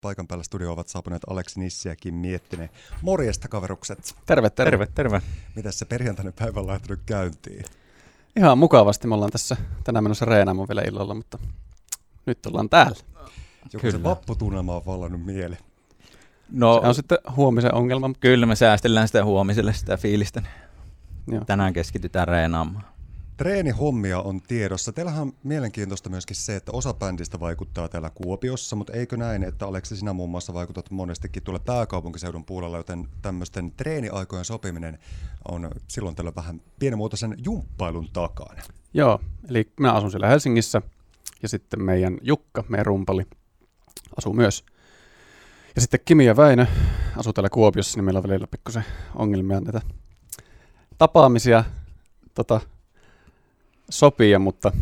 Paikan päällä studio ovat saapuneet Aleksi Nissi ja Kim Miettinen. Morjesta kaverukset. Terve, terve. Terve, terve. Miten se perjantainen päivä on lähtenyt käyntiin? Ihan mukavasti. Me ollaan tässä tänään menossa reenaamaan vielä illalla, mutta nyt ollaan täällä. Joku Kyllä. se vapputunnelma on vallannut mieli. No, Se on sitten huomisen ongelma. mutta kyllä me säästellään sitä huomiselle sitä fiilistä. Joo. Tänään keskitytään reenaamaan. Treenihommia on tiedossa. Teillähän on mielenkiintoista myöskin se, että osa bändistä vaikuttaa täällä Kuopiossa, mutta eikö näin, että Aleksi sinä muun muassa vaikutat monestikin tuolle pääkaupunkiseudun puolella, joten tämmöisten treeniaikojen sopiminen on silloin tällä vähän pienimuotoisen jumppailun takana. Joo, eli minä asun siellä Helsingissä ja sitten meidän Jukka, meidän rumpali, asuu myös. Ja sitten Kimi ja Väinö asuu täällä Kuopiossa, niin meillä on välillä pikkusen ongelmia näitä tapaamisia tota, sopia, mutta,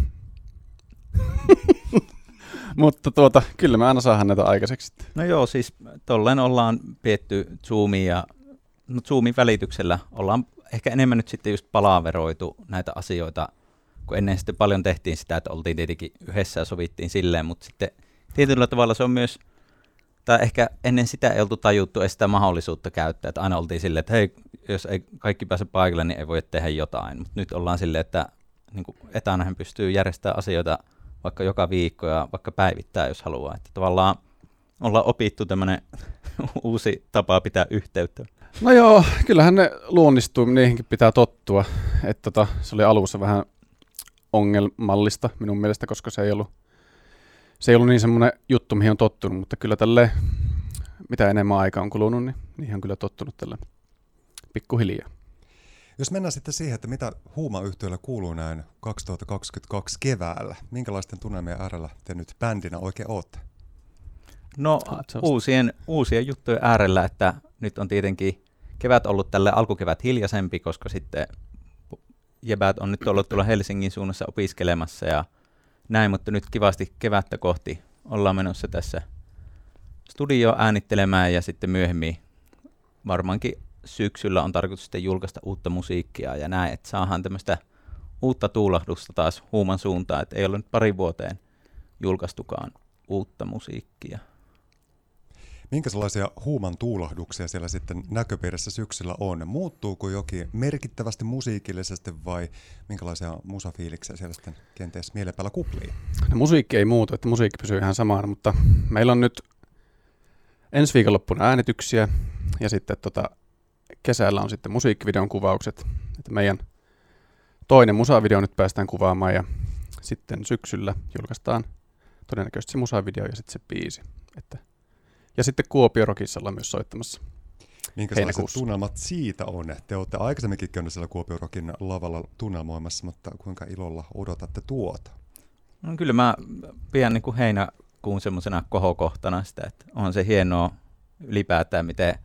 mutta tuota, kyllä me aina saadaan näitä aikaiseksi. No joo, siis tolleen ollaan pietty Zoomin ja no Zoomin välityksellä ollaan ehkä enemmän nyt sitten just palaveroitu näitä asioita, kun ennen sitten paljon tehtiin sitä, että oltiin tietenkin yhdessä ja sovittiin silleen, mutta sitten tietyllä tavalla se on myös, tai ehkä ennen sitä ei oltu tajuttu edes sitä mahdollisuutta käyttää, että aina oltiin silleen, että hei, jos ei kaikki pääse paikalle, niin ei voi tehdä jotain, mutta nyt ollaan silleen, että niin kuin etänähän pystyy järjestämään asioita vaikka joka viikko ja vaikka päivittää, jos haluaa, että tavallaan ollaan opittu tämmöinen uusi tapa pitää yhteyttä. No joo, kyllähän ne luonnistuu, niihinkin pitää tottua. Että tota, se oli alussa vähän ongelmallista minun mielestä, koska se ei ollut, se ei ollut niin semmoinen juttu, mihin on tottunut, mutta kyllä tälle mitä enemmän aikaa on kulunut, niin niihin on kyllä tottunut tälle pikkuhiljaa. Jos mennään sitten siihen, että mitä huumayhtiöllä kuuluu näin 2022 keväällä, minkälaisten tunnelmien äärellä te nyt bändinä oikein olette? No Ah, uusien, uusien juttujen äärellä, että nyt on tietenkin kevät ollut tälle alkukevät hiljaisempi, koska sitten jebät on nyt ollut tuolla Helsingin suunnassa opiskelemassa ja näin, mutta nyt kivasti kevättä kohti ollaan menossa tässä studio äänittelemään ja sitten myöhemmin varmaankin syksyllä on tarkoitus sitten julkaista uutta musiikkia ja näin, että saadaan tämmöistä uutta tuulahdusta taas huuman suuntaan, että ei ole nyt pari vuoteen julkaistukaan uutta musiikkia. Minkä sellaisia huuman tuulahduksia siellä sitten näköpiirissä syksyllä on? Muuttuuko jokin merkittävästi musiikillisesti vai minkälaisia musafiiliksiä siellä sitten kenties mielen päällä kuplii? No, musiikki ei muutu, että musiikki pysyy ihan samana, mutta meillä on nyt ensi viikonloppuna äänityksiä ja sitten tota, kesällä on sitten musiikkivideon kuvaukset. Että meidän toinen musavideo nyt päästään kuvaamaan ja sitten syksyllä julkaistaan todennäköisesti se musavideo ja sitten se biisi. Että, ja sitten Kuopio Rockissa ollaan myös soittamassa. Minkälaiset Heinäkuussa. tunnelmat siitä on? Te olette aikaisemminkin käynyt siellä Kuopion Rockin lavalla tunnelmoimassa, mutta kuinka ilolla odotatte tuota? No, kyllä mä pidän niin kuin heinäkuun semmoisena kohokohtana sitä, että on se hienoa ylipäätään, miten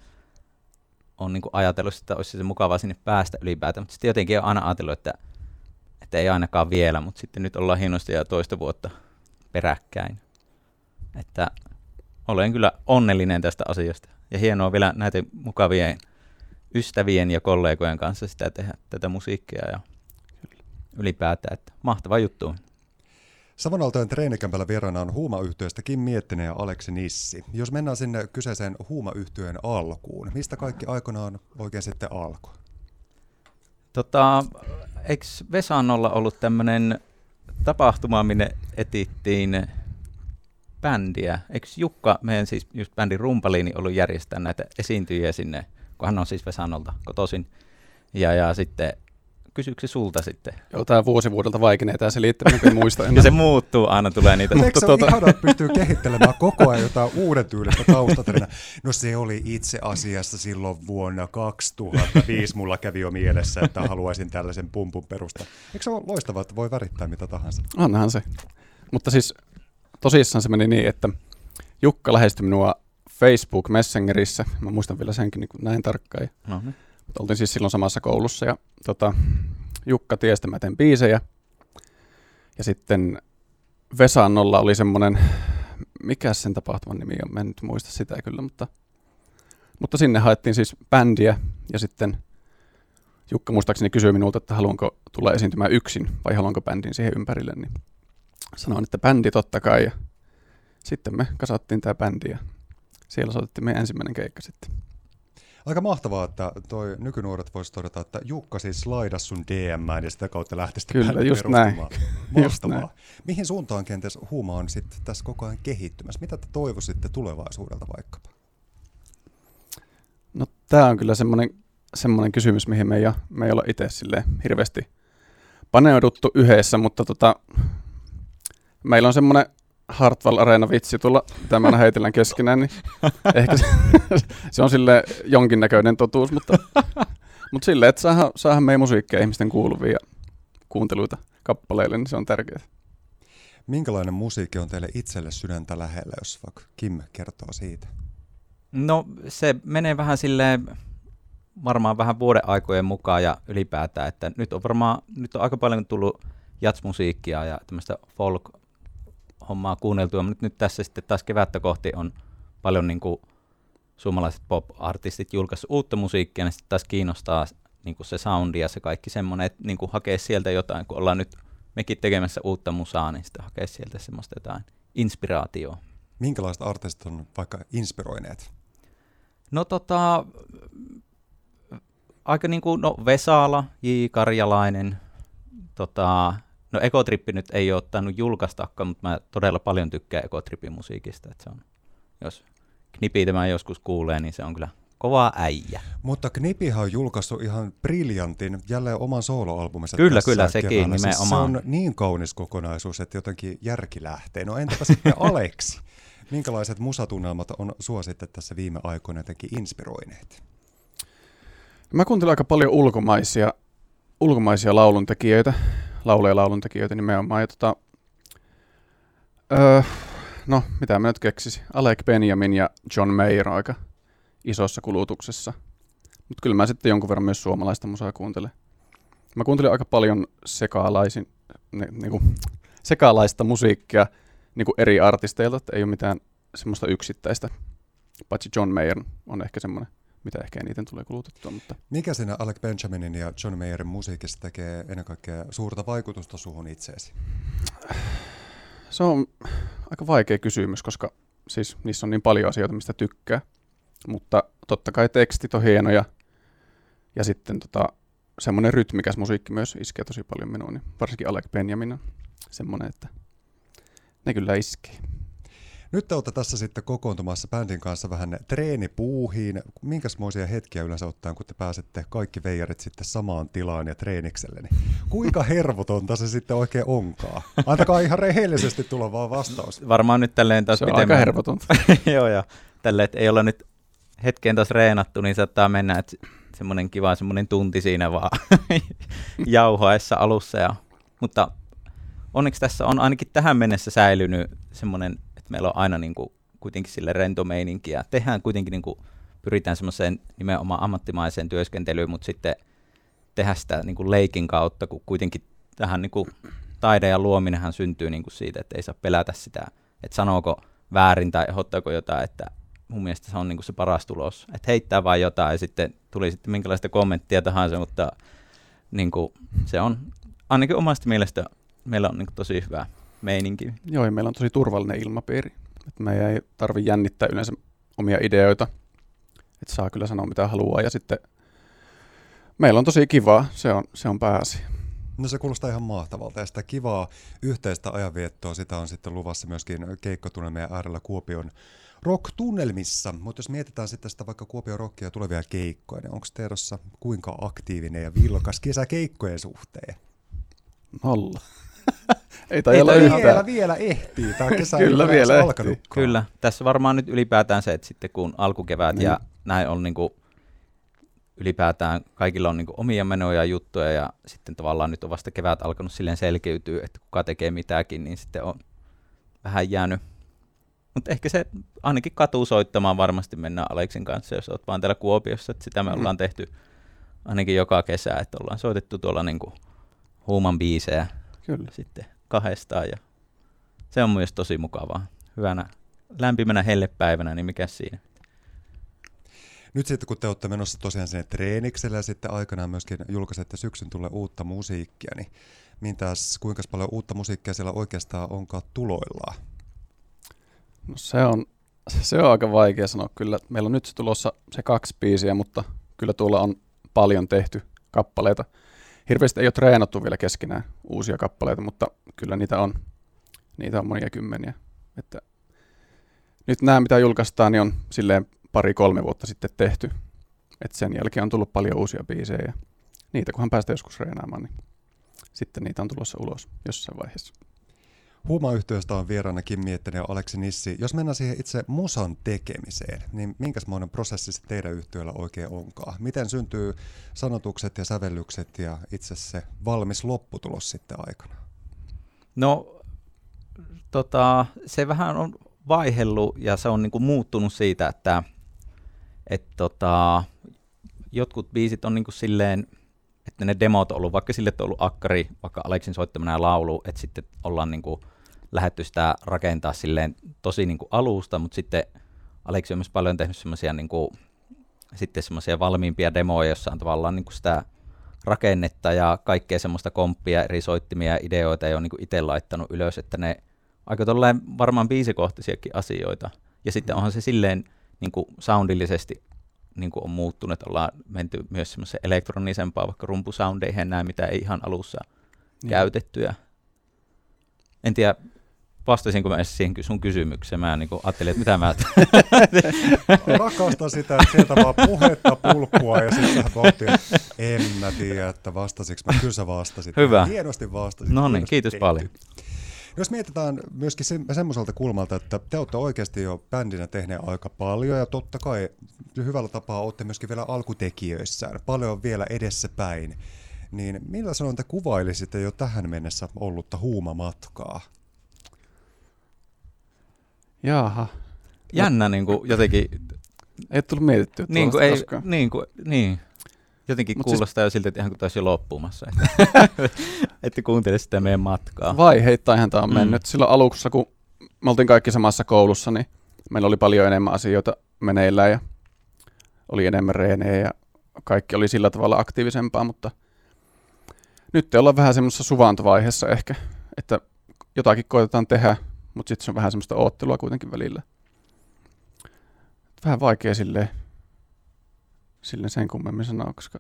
on niin kuin ajatellut, että olisi se mukavaa sinne päästä ylipäätään, mutta sitten jotenkin on aina ajatellut, että, että ei ainakaan vielä, mutta sitten nyt ollaan hienosti ja toista vuotta peräkkäin. Että olen kyllä onnellinen tästä asiasta. Ja hienoa vielä näiden mukavien ystävien ja kollegojen kanssa sitä tehdä tätä musiikkia ja ylipäätään, että mahtava juttu. Savonaltojen treenikämpällä vieraana on huumayhtiöstä Kim Miettinen ja Aleksi Nissi. Jos mennään sinne kyseiseen huumayhtiön alkuun, mistä kaikki aikanaan oikein sitten alkoi? Tota, eikö Vesannolla ollut tämmöinen tapahtuma, minne etittiin bändiä? Eikö Jukka, meidän siis just bändin rumpali, niin ollut järjestää näitä esiintyjiä sinne, kun hän on siis Vesannolta kotoisin. Ja, ja sitten kysyykö se sulta sitten? Joo, tämä vuosi vuodelta vaikenee tämä selittäminen, kun muista enää. Ja se muuttuu, aina tulee niitä. Eikö se tuota- ihana, että pystyy kehittelemään koko ajan jotain uuden tyylistä taustatarinaa? No se oli itse asiassa silloin vuonna 2005 mulla kävi jo mielessä, että haluaisin tällaisen pumpun perusta. Eikö se ole loistavaa, että voi värittää mitä tahansa? Onhan se. Mutta siis tosissaan se meni niin, että Jukka lähestyi minua Facebook Messengerissä. Mä muistan vielä senkin niin näin tarkkaan. No, niin. Mutta oltiin siis silloin samassa koulussa ja tota, Jukka tiesi, mä teen biisejä. Ja sitten Vesannolla oli semmoinen, mikä sen tapahtuman nimi on, mä en nyt muista sitä kyllä, mutta, mutta sinne haettiin siis bändiä ja sitten Jukka muistaakseni kysyi minulta, että haluanko tulla esiintymään yksin vai haluanko bändin siihen ympärille, niin sanoin, että bändi totta kai ja sitten me kasattiin tämä bändi ja siellä soitettiin meidän ensimmäinen keikka sitten. Aika mahtavaa, että toi nykynuoret voisi todeta, että Jukka siis slaidas sun DM ja sitä kautta lähti sitten Kyllä, just näin. Just näin. Mihin suuntaan kenties huuma on sitten tässä koko ajan kehittymässä? Mitä te toivoisitte tulevaisuudelta vaikkapa? No tämä on kyllä semmoinen, semmoinen kysymys, mihin me ei, me ei olla itse hirveästi paneuduttu yhdessä, mutta tota, meillä on semmoinen Hartwall Arena vitsi mä aina heitellään keskenään, niin ehkä se, se on sille jonkinnäköinen totuus, mutta, mutta silleen, että saadaan, saadaan meidän musiikkia ihmisten kuuluvia ja kuunteluita kappaleille, niin se on tärkeää. Minkälainen musiikki on teille itselle sydäntä lähellä, jos vaikka Kim kertoo siitä? No se menee vähän silleen varmaan vähän vuoden aikojen mukaan ja ylipäätään, että nyt on varmaan, nyt on aika paljon tullut jatsmusiikkia ja tämmöistä folk-hommaa kuunneltua, mutta nyt tässä sitten taas kevättä kohti on paljon niin kuin suomalaiset pop-artistit julkaissut uutta musiikkia, niin sitten taas kiinnostaa niin kuin se soundi ja se kaikki semmoinen, että niin kuin hakee sieltä jotain, kun ollaan nyt mekin tekemässä uutta musaa, niin sitten hakee sieltä semmoista jotain inspiraatioa. Minkälaiset artistit on vaikka inspiroineet? No tota, aika niin kuin, no Vesala, J. Karjalainen, tota, no Ekotrippi nyt ei ole ottanut julkaistakaan, mutta mä todella paljon tykkään Ekotrippin musiikista, että se on, jos Knipi tämän joskus kuulee, niin se on kyllä kova äijä. Mutta Knipihan on julkaissut ihan briljantin jälleen oman soloalbuminsa Kyllä, tässä kyllä, sekin keväänä. Siis nimenomaan. se on niin kaunis kokonaisuus, että jotenkin järki lähtee. No entäpä sitten Aleksi? Minkälaiset musatunnelmat on sua sitten tässä viime aikoina jotenkin inspiroineet? Mä kuuntelin aika paljon ulkomaisia, ulkomaisia lauluntekijöitä, lauleja lauluntekijöitä nimenomaan. Ja tota, öö, no, mitä mä nyt keksisin. Alec Benjamin ja John Mayer aika isossa kulutuksessa. Mutta kyllä mä sitten jonkun verran myös suomalaista musaa kuuntelen. Mä kuuntelin aika paljon sekaalaisin, ne, niinku, sekaalaista musiikkia niinku eri artisteilta, että ei ole mitään semmoista yksittäistä. Paitsi John Mayer on ehkä semmoinen, mitä ehkä eniten tulee kulutettua, mutta Mikä siinä Alec Benjaminin ja John Mayerin musiikissa tekee ennen kaikkea suurta vaikutusta suhun itseesi? Se on aika vaikea kysymys, koska siis niissä on niin paljon asioita, mistä tykkää. Mutta totta kai tekstit on hienoja. Ja sitten tota, semmoinen rytmikäs musiikki myös iskee tosi paljon minuun. Niin varsinkin Alec Benjamin on semmoinen, että ne kyllä iskee. Nyt te olette tässä sitten kokoontumassa bändin kanssa vähän treenipuuhiin. Minkäsmoisia hetkiä yleensä ottaen, kun te pääsette kaikki veijarit sitten samaan tilaan ja treenikselle, niin kuinka hervotonta se sitten oikein onkaan? Antakaa ihan rehellisesti tulla vaan vastaus. Varmaan nyt tälleen taas Se on aika hervotonta. Joo, ja tälleen, että ei olla nyt hetkeen taas reenattu, niin saattaa mennä, että semmoinen kiva semmoinen tunti siinä vaan jauhoessa alussa. Ja, mutta onneksi tässä on ainakin tähän mennessä säilynyt semmoinen, meillä on aina niin kuin, kuitenkin sille rento meininki ja tehdään kuitenkin niin kuin, pyritään semmoiseen nimenomaan ammattimaiseen työskentelyyn, mutta sitten tehdä sitä niin kuin leikin kautta, kun kuitenkin tähän niin kuin, taide ja luominenhan syntyy niin kuin siitä, että ei saa pelätä sitä, että sanooko väärin tai ehdottaako jotain, että mun mielestä se on niin kuin se paras tulos, että heittää vain jotain ja sitten tuli sitten minkälaista kommenttia tahansa, mutta niin kuin, se on ainakin omasta mielestä meillä on niin kuin, tosi hyvä meininki. Joo, ja meillä on tosi turvallinen ilmapiiri. Että meidän ei tarvi jännittää yleensä omia ideoita. Että saa kyllä sanoa mitä haluaa. Ja sitten meillä on tosi kivaa. Se on, se on pääasia. No se kuulostaa ihan mahtavalta ja sitä kivaa yhteistä ajanviettoa, sitä on sitten luvassa myöskin keikkotunnelmien äärellä Kuopion rock-tunnelmissa. Mutta jos mietitään sitten sitä vaikka Kuopion rockia ja tulevia keikkoja, niin onko tiedossa kuinka aktiivinen ja vilkas kesä keikkojen suhteen? Nolla. ei Ei tai olla yhtään. Vielä, vielä ehtii. Tämä kesä ei Kyllä vielä ehtii. alkanutkaan. Kyllä, tässä varmaan nyt ylipäätään se, että sitten kun alkukevät Niin. ja näin on niin kuin, ylipäätään kaikilla on niin kuin, omia menoja ja juttuja ja sitten tavallaan nyt on vasta kevät alkanut silleen selkeytyä, että kuka tekee mitäkin, niin sitten on vähän jäänyt. Mutta ehkä se ainakin katuu soittamaan varmasti mennään Aleksin kanssa, jos olet vaan täällä Kuopiossa, että sitä me Mm. ollaan tehty ainakin joka kesä, että ollaan soitettu tuolla niin kuin, huuman biisejä Kyllä. sitten kahdestaan ja se on myös tosi mukavaa. Hyvänä lämpimänä hellepäivänä, niin mikä siinä? Nyt sitten kun te olette menossa tosiaan sinne treenikselle ja sitten aikanaan myöskin julkaisette syksyn tulle uutta musiikkia, niin mintäs, kuinka paljon uutta musiikkia siellä oikeastaan onkaan tuloillaan? No se on Se on aika vaikea sanoa kyllä. Meillä on nyt tulossa se kaksi biisiä, mutta kyllä tuolla on paljon tehty kappaleita. Hirveästi ei ole treenattu vielä keskenään uusia kappaleita, mutta kyllä niitä on, niitä on monia kymmeniä. Että nyt nämä, mitä julkaistaan, niin on silleen pari-kolme vuotta sitten tehty. Et sen jälkeen on tullut paljon uusia biisejä niitä kunhan päästään joskus reenaamaan, niin sitten niitä on tulossa ulos jossain vaiheessa. Huumayhtiöstä on vieraana Kim Miettinen ja Aleksi Nissi. Jos mennään siihen itse musan tekemiseen, niin minkälainen prosessi se teidän yhtiöllä oikein onkaan? Miten syntyy sanotukset ja sävellykset ja itse se valmis lopputulos sitten aikana? No, tota, se vähän on vaihellut ja se on niinku muuttunut siitä, että et tota, jotkut biisit on niinku silleen, että ne demot on ollut, vaikka sille on ollut akkari, vaikka Aleksin soittamana laulu, että sitten ollaan niinku lähdetty sitä rakentaa silleen tosi niinku alusta, mutta sitten Aleksi on myös paljon tehnyt semmoisia niinku, sitten semmoisia valmiimpia demoja, jossa on tavallaan niinku sitä rakennetta ja kaikkea semmoista komppia, eri soittimia ja ideoita ei ole niinku itse laittanut ylös, että ne aika tolleen varmaan biisikohtaisiakin asioita. Ja sitten onhan se silleen niin kuin soundillisesti niin on muuttunut, että ollaan menty myös semmoiseen elektronisempaan, vaikka rumpusoundeihin näin, mitä ei ihan alussa niin. käytettyä. En tiedä, vastasinko mä edes siihen sun kysymykseen. Mä niin ajattelin, että mitä mä... Rakastan sitä, että sieltä vaan puhetta pulppua ja sitten sä pohtii, että en mä tiedä, että vastasinko mä. Kyllä sä vastasit. Hyvä. Hienosti vastasit. No niin, kiitos tehty. paljon. Jos mietitään myöskin se, semmoiselta kulmalta, että te olette oikeasti jo bändinä tehneet aika paljon ja totta kai hyvällä tapaa olette myöskin vielä alkutekijöissään, paljon vielä edessä päin. Niin millä sanoin te kuvailisitte jo tähän mennessä ollutta huumamatkaa? Jaha. Jännä niin kuin jotenkin... Ei tullut mietittyä niin kuin, ei, niin, kuin, niin. Jotenkin Mut siis- kuulostaa siis... jo siltä, että ihan kuin taisi jo loppumassa. Että, että kuuntele sitä meidän matkaa. Vaiheittainhan tämä on mm. mennyt. Silloin aluksi, kun me oltiin kaikki samassa koulussa, niin meillä oli paljon enemmän asioita meneillään ja oli enemmän reenejä ja kaikki oli sillä tavalla aktiivisempaa, mutta nyt te ollaan vähän semmoisessa suvantovaiheessa ehkä, että jotakin koitetaan tehdä, mutta sitten se on vähän semmoista oottelua kuitenkin välillä. Vähän vaikea silleen, silleen sen kummemmin sanoa, koska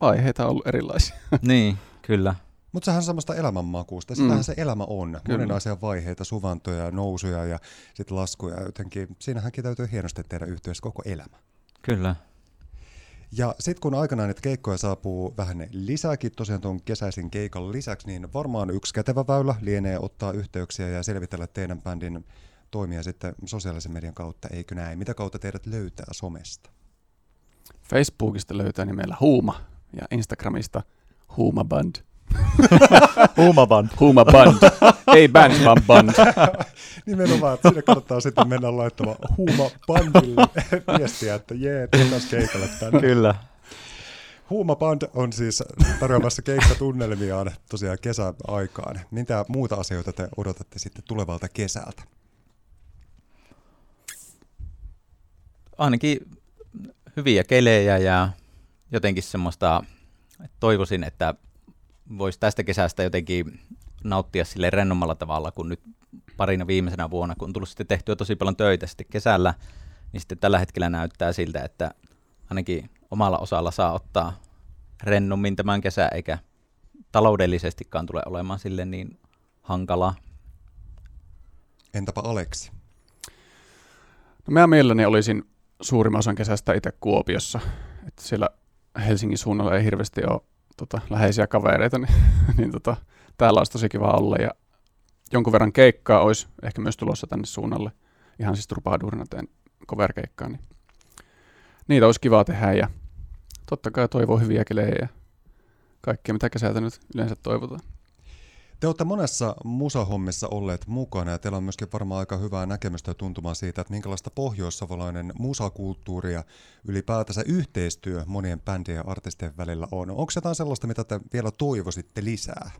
vaiheita on ollut erilaisia. Niin, kyllä. Mutta sehän on semmoista elämänmakuusta. Sitähän mm. se elämä on. Kyllä. Monenlaisia vaiheita, suvantoja, nousuja ja sitten laskuja. Jotenkin siinähän täytyy hienosti tehdä yhteydessä koko elämä. Kyllä. Ja sitten kun aikanaan niitä keikkoja saapuu vähän lisääkin tosiaan tuon kesäisin keikan lisäksi, niin varmaan yksi kätevä väylä lienee ottaa yhteyksiä ja selvitellä teidän bändin toimia sitten sosiaalisen median kautta, eikö näin? Mitä kautta teidät löytää somesta? Facebookista löytää nimellä Huuma ja Instagramista Huuma Band. Huuma Band. Huuma Band. Ei band, vaan band. Nimenomaan, että sinne kannattaa sitten mennä laittamaan Huuma Bandille viestiä, että jee, tullaan keikalle tänne. Kyllä. Huuma Band on siis tarjoamassa keikkatunnelmiaan tosiaan kesäaikaan. Mitä muuta asioita te odotatte sitten tulevalta kesältä? Ainakin hyviä kelejä ja jotenkin semmoista, että toivoisin, että voisi tästä kesästä jotenkin nauttia sille rennommalla tavalla kuin nyt parina viimeisenä vuonna, kun on tullut sitten tehtyä tosi paljon töitä sitten kesällä, niin sitten tällä hetkellä näyttää siltä, että ainakin omalla osalla saa ottaa rennommin tämän kesä, eikä taloudellisestikaan tule olemaan sille niin hankalaa. Entäpä Aleksi? No mä mielelläni olisin suurimman osan kesästä itse Kuopiossa. Että siellä Helsingin suunnalla ei hirveästi ole tota, läheisiä kavereita, niin, niin tota, täällä olisi tosi kiva olla. Ja jonkun verran keikkaa olisi ehkä myös tulossa tänne suunnalle. Ihan siis trupaadurina teen cover-keikkaa. Niin niitä olisi kiva tehdä ja totta kai toivoo hyviä kelejä ja kaikkea mitä kesältä nyt yleensä toivotaan. Te olette monessa musahommissa olleet mukana ja teillä on myöskin varmaan aika hyvää näkemystä ja tuntumaa siitä, että minkälaista pohjoissavolainen musakulttuuri ja ylipäätänsä yhteistyö monien bändien ja artistien välillä on. Onko jotain sellaista, mitä te vielä toivoisitte lisää?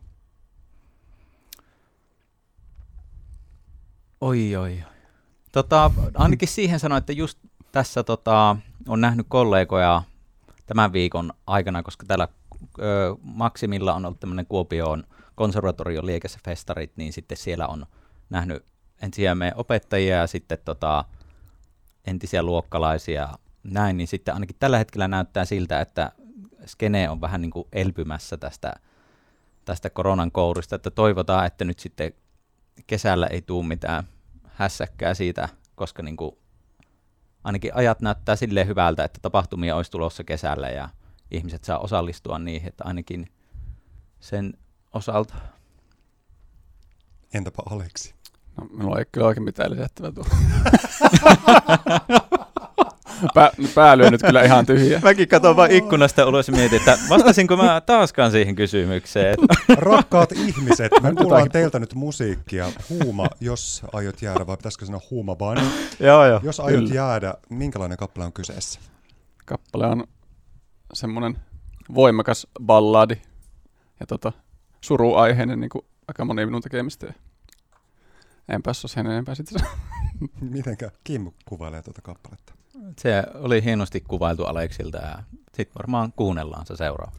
Oi, oi. Tota, ainakin siihen sanoin, että just tässä tota, on nähnyt kollegoja tämän viikon aikana, koska täällä ö, Maksimilla on ollut tämmöinen Kuopioon konservatorion liekessä festarit, niin sitten siellä on nähnyt entisiä meidän opettajia ja sitten tota, entisiä luokkalaisia näin, niin sitten ainakin tällä hetkellä näyttää siltä, että skene on vähän niin kuin elpymässä tästä, tästä koronan kourista, että toivotaan, että nyt sitten kesällä ei tule mitään hässäkkää siitä, koska niin kuin ainakin ajat näyttää silleen hyvältä, että tapahtumia olisi tulossa kesällä ja ihmiset saa osallistua niihin, että ainakin sen osalta. Entäpä Aleksi? No, minulla ei kyllä oikein mitään lisättävää tuolla. Pää, pää lyö nyt kyllä ihan tyhjä. Mäkin katson vaan ikkunasta ulos ja mietin, että vastasinko mä taaskaan siihen kysymykseen. Rakkaat ihmiset, me kuullaan teiltä nyt musiikkia. Huuma, jos aiot jäädä, vai pitäisikö sanoa huuma vaan? joo, joo. Jos aiot kyllä. jäädä, minkälainen kappale on kyseessä? Kappale on semmoinen voimakas balladi ja tota, suruaiheinen, niin kuin aika moni minun tekemistä. En päässyt sen enempää sitten. Mitenkä Kim kuvailee tuota kappaletta? Se oli hienosti kuvailtu Aleksilta ja sitten varmaan kuunnellaan se seuraava.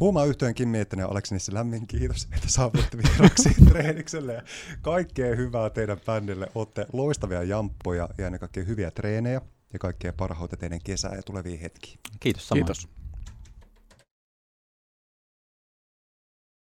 Huuma yhteen Kim Miettinen ja Aleksi lämmin kiitos, että saavutte vieraksi treenikselle ja kaikkea hyvää teidän bändille. Olette loistavia jamppoja ja ennen kaikkea hyviä treenejä ja kaikkea parhaita teidän kesää ja tulevia hetkiä. Kiitos samoin. Kiitos.